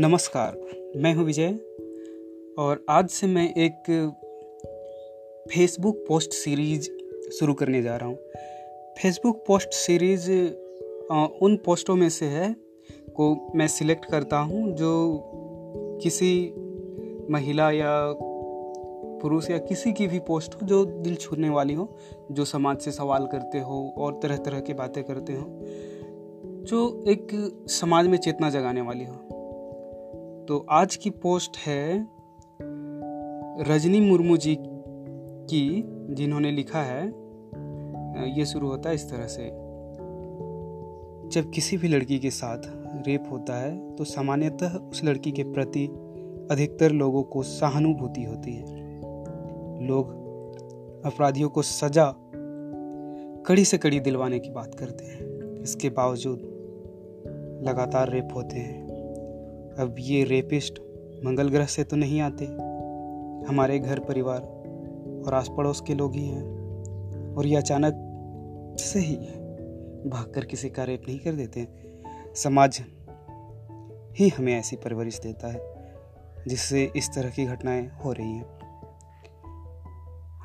नमस्कार, मैं हूँ विजय, और आज से मैं एक फेसबुक पोस्ट सीरीज़ शुरू करने जा रहा हूँ। फेसबुक पोस्ट सीरीज़ उन पोस्टों में से है को मैं सिलेक्ट करता हूँ जो किसी महिला या पुरुष या किसी की भी पोस्ट हो जो दिल छूने वाली हो, जो समाज से सवाल करते हो और तरह तरह की बातें करते हो, जो एक समाज में चेतना जगाने वाली हो। तो आज की पोस्ट है रजनी मुर्मू जी की, जिन्होंने लिखा है। ये शुरू होता है इस तरह से। जब किसी भी लड़की के साथ रेप होता है तो सामान्यतः उस लड़की के प्रति अधिकतर लोगों को सहानुभूति होती है। लोग अपराधियों को सजा कड़ी से कड़ी दिलवाने की बात करते हैं। इसके बावजूद लगातार रेप होते हैं। अब ये रेपिस्ट मंगल ग्रह से तो नहीं आते। हमारे घर परिवार और आस पड़ोस के लोग ही हैं और ये अचानक से ही भाग कर किसी का रेप नहीं कर देते समाज ही हमें ऐसी परवरिश देता है जिससे इस तरह की घटनाएँ हो रही हैं।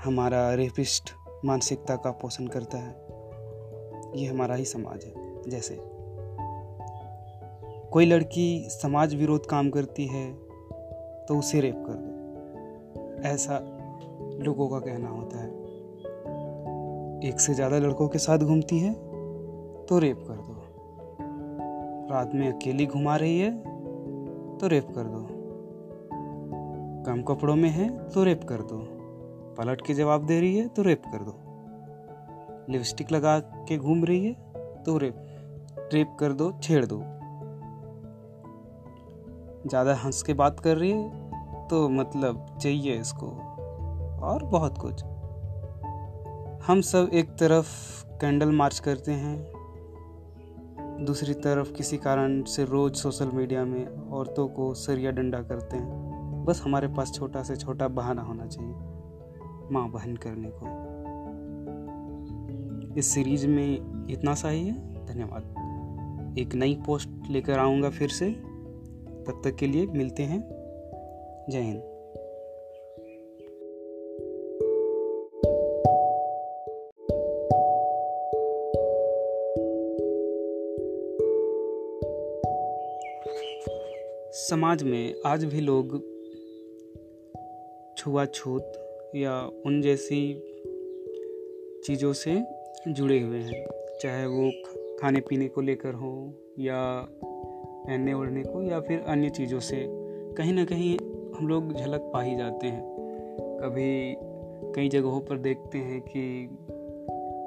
हमारा रेपिस्ट मानसिकता का पोषण करता है। ये हमारा ही समाज है, जैसे कोई लड़की समाज विरोध काम करती है तो उसे रेप कर दो। ऐसा लोगों का कहना होता है। एक से ज़्यादा लड़कों के साथ घूमती है तो रेप कर दो। रात में अकेली घुमा रही है तो रेप कर दो। कम कपड़ों में है तो रेप कर दो। पलट के जवाब दे रही है तो रेप कर दो। लिपस्टिक लगा के घूम रही है तो रेप रेप कर दो, छेड़ दो। ज़्यादा हंस के बात कर रही है तो मतलब चाहिए इसको और बहुत कुछ। हम सब एक तरफ़ कैंडल मार्च करते हैं, दूसरी तरफ़ किसी कारण से रोज़ सोशल मीडिया में औरतों को सरिया डंडा करते हैं। बस हमारे पास छोटा से छोटा बहाना होना चाहिए, माँ बहन करने को। इस सीरीज़ में इतना सा ही है, धन्यवाद। एक नई पोस्ट लेकर आऊँगा फिर से। तब तक के लिए मिलते हैं। जय हिंद। समाज में आज भी लोग छुआछूत या उन जैसी चीज़ों से जुड़े हुए हैं, चाहे वो खाने पीने को लेकर हो या पहनने ओढ़ने को या फिर अन्य चीज़ों से, कहीं ना कहीं हम लोग झलक पा ही जाते हैं। कभी कई जगहों पर देखते हैं कि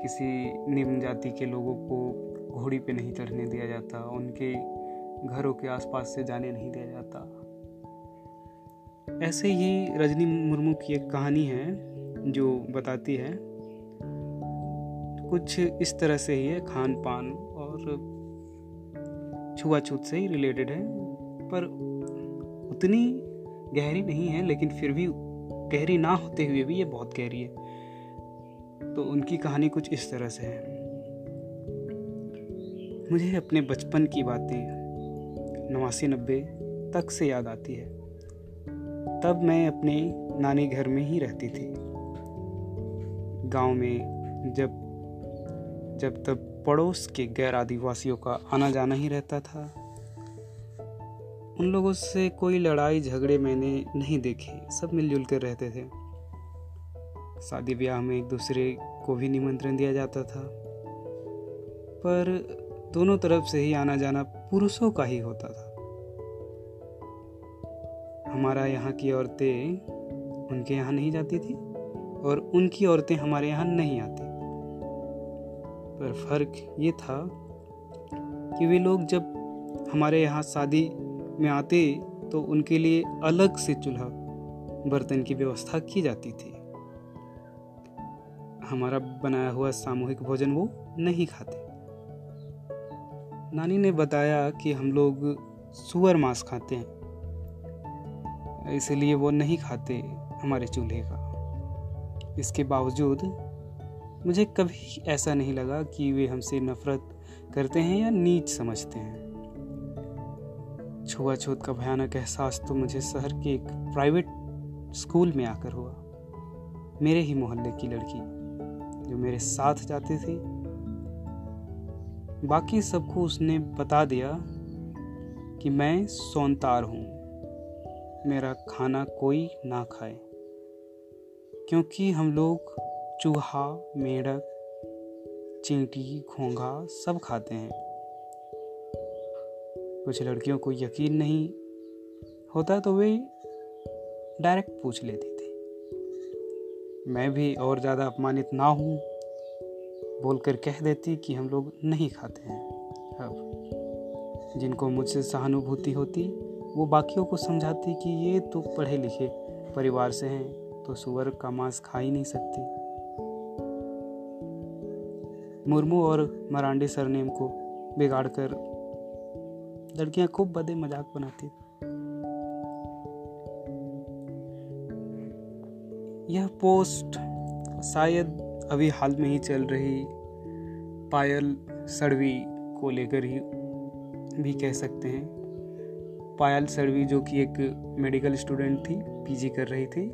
किसी निम्न जाति के लोगों को घोड़ी पे नहीं चढ़ने दिया जाता, उनके घरों के आसपास से जाने नहीं दिया जाता। ऐसे ही रजनी मुर्मू की एक कहानी है, जो बताती है, कुछ इस तरह से ही है खान पान और छुआछूत से ही रिलेटेड है, पर उतनी गहरी नहीं है, लेकिन फिर भी गहरी ना होते हुए भी ये बहुत गहरी है। तो उनकी कहानी कुछ इस तरह से है। मुझे अपने बचपन की बातें नवासी नब्बे तक से याद आती है। तब मैं अपने नानी घर में ही रहती थी। गाँव में जब जब तब पड़ोस के गैर आदिवासियों का आना जाना ही रहता था। उन लोगों से कोई लड़ाई झगड़े मैंने नहीं देखे, सब मिलजुल कर रहते थे। शादी ब्याह में एक दूसरे को भी निमंत्रण दिया जाता था। पर दोनों तरफ़ से ही आना जाना पुरुषों का ही होता था। हमारा यहाँ की औरतें उनके यहाँ नहीं जाती थी और उनकी औरतें हमारे यहाँ नहीं आती। पर फ़र्क ये था कि वे लोग जब हमारे यहाँ शादी में आते तो उनके लिए अलग से चूल्हा बर्तन की व्यवस्था की जाती थी। हमारा बनाया हुआ सामूहिक भोजन वो नहीं खाते। नानी ने बताया कि हम लोग सुअर मांस खाते हैं, इसलिए वो नहीं खाते हमारे चूल्हे का। इसके बावजूद मुझे कभी ऐसा नहीं लगा कि वे हमसे नफरत करते हैं या नीच समझते हैं। छुआछूत का भयानक एहसास तो मुझे शहर के एक प्राइवेट स्कूल में आकर हुआ। मेरे ही मोहल्ले की लड़की, जो मेरे साथ जाती थी। बाकी सबको उसने बता दिया कि मैं सोनतार हूँ। मेरा खाना कोई ना खाए, क्योंकि हम लोग चूहा, मेढक, चींटी, घोंघा सब खाते हैं। कुछ लड़कियों को यकीन नहीं होता तो वे डायरेक्ट पूछ लेती थी। मैं भी और ज़्यादा अपमानित ना हूँ, बोलकर कह देती कि हम लोग नहीं खाते हैं। अब जिनको मुझसे सहानुभूति होती, वो बाकियों को समझाती कि ये तो पढ़े लिखे परिवार से हैं तो सुअर का मांस खा ही नहीं सकती। मुर्मू और मरांडी सरनेम को बिगाड़ कर लड़कियाँ खूब बदे मज़ाक बनाती यह पोस्ट शायद अभी हाल में ही चल रही पायल सड़वी को लेकर ही भी कह सकते हैं। पायल सड़वी जो कि एक मेडिकल स्टूडेंट थी, पीजी कर रही थी,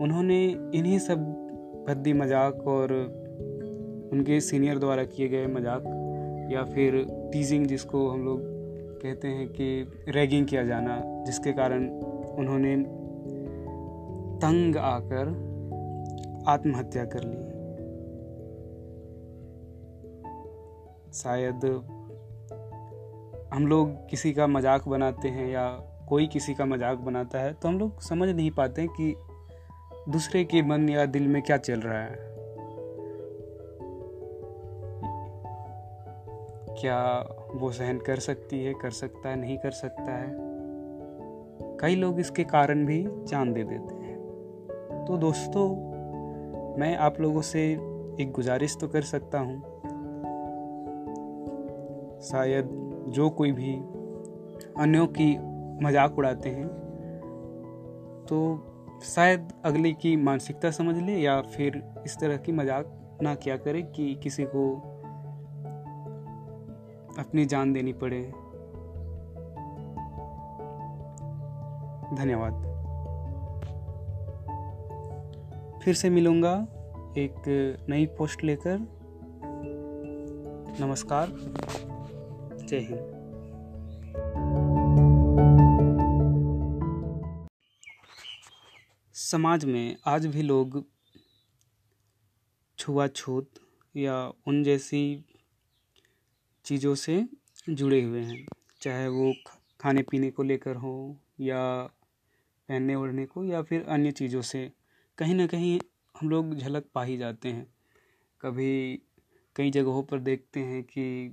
उन्होंने इन्हीं सब भद्दी मज़ाक और उनके सीनियर द्वारा किए गए मज़ाक या फिर टीजिंग जिसको हम लोग कहते हैं कि रैगिंग किया जाना, जिसके कारण उन्होंने तंग आकर आत्महत्या कर ली। शायद हम लोग किसी का मज़ाक बनाते हैं या कोई किसी का मज़ाक बनाता है तो हम लोग समझ नहीं पाते कि दूसरे के मन या दिल में क्या चल रहा है। क्या वो सहन कर सकती है, कर सकता है, नहीं कर सकता है? कई लोग इसके कारण भी जान दे देते हैं। तो दोस्तों, मैं आप लोगों से एक गुजारिश तो कर सकता हूँ। शायद जो कोई भी अन्यों की मज़ाक उड़ाते हैं तो शायद अगले की मानसिकता समझ ले या फिर इस तरह की मज़ाक ना किया करे कि किसी को अपनी जान देनी पड़े। धन्यवाद। फिर से मिलूँगा एक नई पोस्ट लेकर। नमस्कार। जय हिंद। समाज में आज भी लोग छुआछूत या उन जैसी चीज़ों से जुड़े हुए हैं। चाहे वो खाने पीने को लेकर हो या पहनने ओढ़ने को या फिर अन्य चीज़ों से, कहीं ना कहीं हम लोग झलक पा ही जाते हैं। कभी कई जगहों पर देखते हैं कि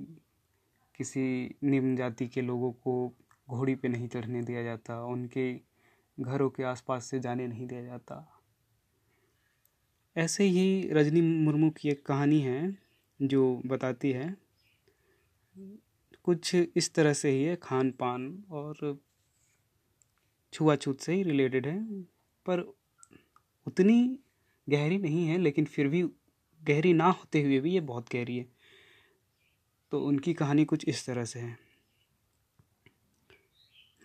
किसी निम्न जाति के लोगों को घोड़ी पे नहीं चढ़ने दिया जाता, उनके घरों के आसपास से जाने नहीं दिया जाता। ऐसे ही रजनी मुर्मू की एक कहानी है जो बताती है कुछ इस तरह से ही है खान पान और छुआछूत से ही रिलेटेड है, पर उतनी गहरी नहीं है, लेकिन फिर भी गहरी ना होते हुए भी ये बहुत गहरी है। तो उनकी कहानी कुछ इस तरह से है।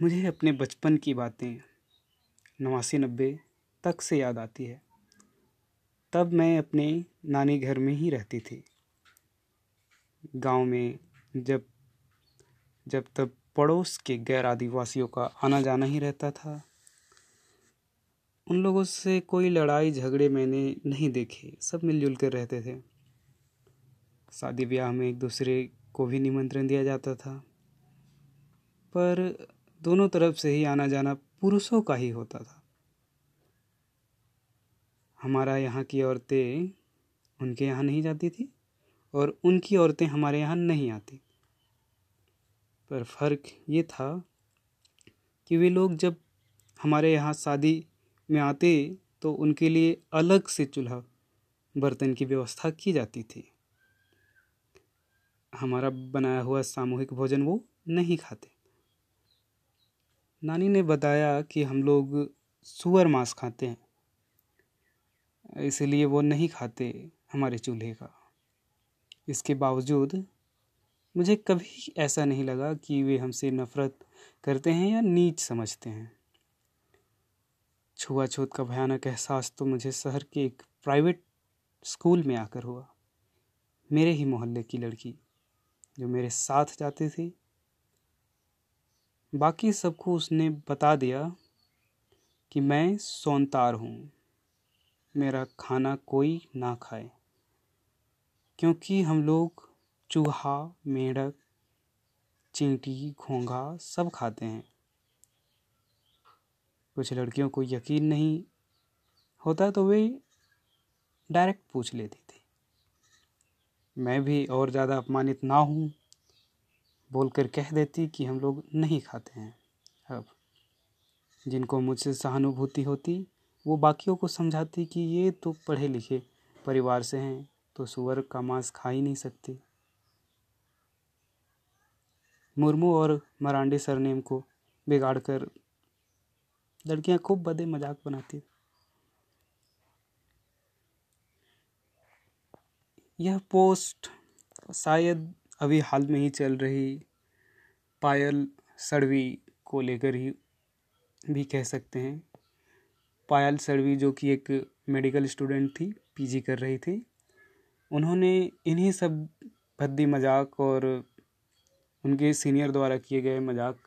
मुझे अपने बचपन की बातें नवासी नब्बे तक से याद आती है। तब मैं अपने नानी घर में ही रहती थी। गाँव में जब जब तब पड़ोस के गैर आदिवासियों का आना जाना ही रहता था, उन लोगों से कोई लड़ाई झगड़े मैंने नहीं देखे, सब मिलजुल कर रहते थे। शादी ब्याह में एक दूसरे को भी निमंत्रण दिया जाता था, पर दोनों तरफ़ से ही आना जाना पुरुषों का ही होता था। हमारा यहाँ की औरतें उनके यहाँ नहीं जाती थी, और उनकी औरतें हमारे यहाँ नहीं आती। पर फ़र्क ये था कि वे लोग जब हमारे यहाँ शादी में आते तो उनके लिए अलग से चूल्हा बर्तन की व्यवस्था की जाती थी। हमारा बनाया हुआ सामूहिक भोजन वो नहीं खाते। नानी ने बताया कि हम लोग सुअर मांस खाते हैं, इसलिए वो नहीं खाते हमारे चूल्हे का। इसके बावजूद मुझे कभी ऐसा नहीं लगा कि वे हमसे नफ़रत करते हैं या नीच समझते हैं। छुआछूत का भयानक एहसास तो मुझे शहर के एक प्राइवेट स्कूल में आकर हुआ। मेरे ही मोहल्ले की लड़की, जो मेरे साथ जाती थी। बाकी सबको उसने बता दिया कि मैं सोनतार हूँ। मेरा खाना कोई ना खाए, क्योंकि हम लोग चूहा, मेढक, चींटी, घोंघा सब खाते हैं। कुछ लड़कियों को यकीन नहीं होता तो वे डायरेक्ट पूछ लेती थी। मैं भी और ज़्यादा अपमानित ना हूँ, बोलकर कह देती कि हम लोग नहीं खाते हैं। अब जिनको मुझसे सहानुभूति होती, वो बाकियों को समझाती कि ये तो पढ़े लिखे परिवार से हैं तो सुअर का मांस खा ही नहीं सकते। मुर्मू और मरांडी सरनेम को बिगाड़ कर लड़कियाँ खूब बदे मज़ाक बनाती यह पोस्ट शायद अभी हाल में ही चल रही पायल सड़वी को लेकर ही भी कह सकते हैं। पायल सड़वी जो कि एक मेडिकल स्टूडेंट थी, पीजी कर रही थी, उन्होंने इन्हीं सब भद्दी मज़ाक और उनके सीनियर द्वारा किए गए मज़ाक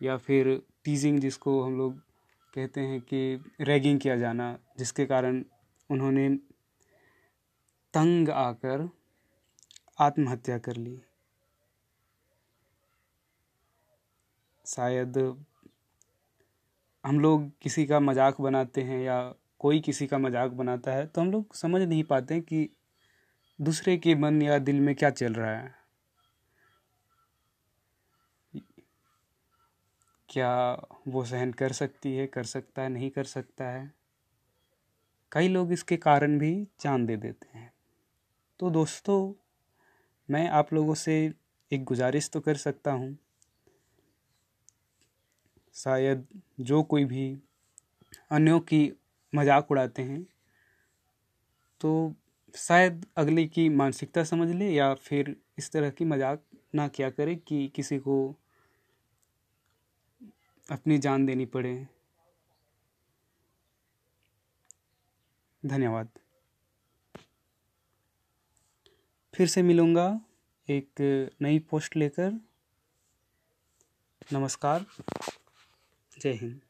या फिर टीजिंग जिसको हम लोग कहते हैं कि रैगिंग किया जाना, जिसके कारण उन्होंने तंग आकर आत्महत्या कर ली। शायद हम लोग किसी का मज़ाक बनाते हैं या कोई किसी का मज़ाक बनाता है तो हम लोग समझ नहीं पाते कि दूसरे के मन या दिल में क्या चल रहा है। क्या वो सहन कर सकती है, कर सकता है, नहीं कर सकता है? कई लोग इसके कारण भी जान दे देते हैं। तो दोस्तों, मैं आप लोगों से एक गुजारिश तो कर सकता हूँ। शायद जो कोई भी अन्यों की मज़ाक उड़ाते हैं तो शायद अगले की मानसिकता समझ ले या फिर इस तरह की मज़ाक ना किया करे कि किसी को अपनी जान देनी पड़े। धन्यवाद। फिर से मिलूँगा एक नई पोस्ट लेकर। नमस्कार। जय हिंद।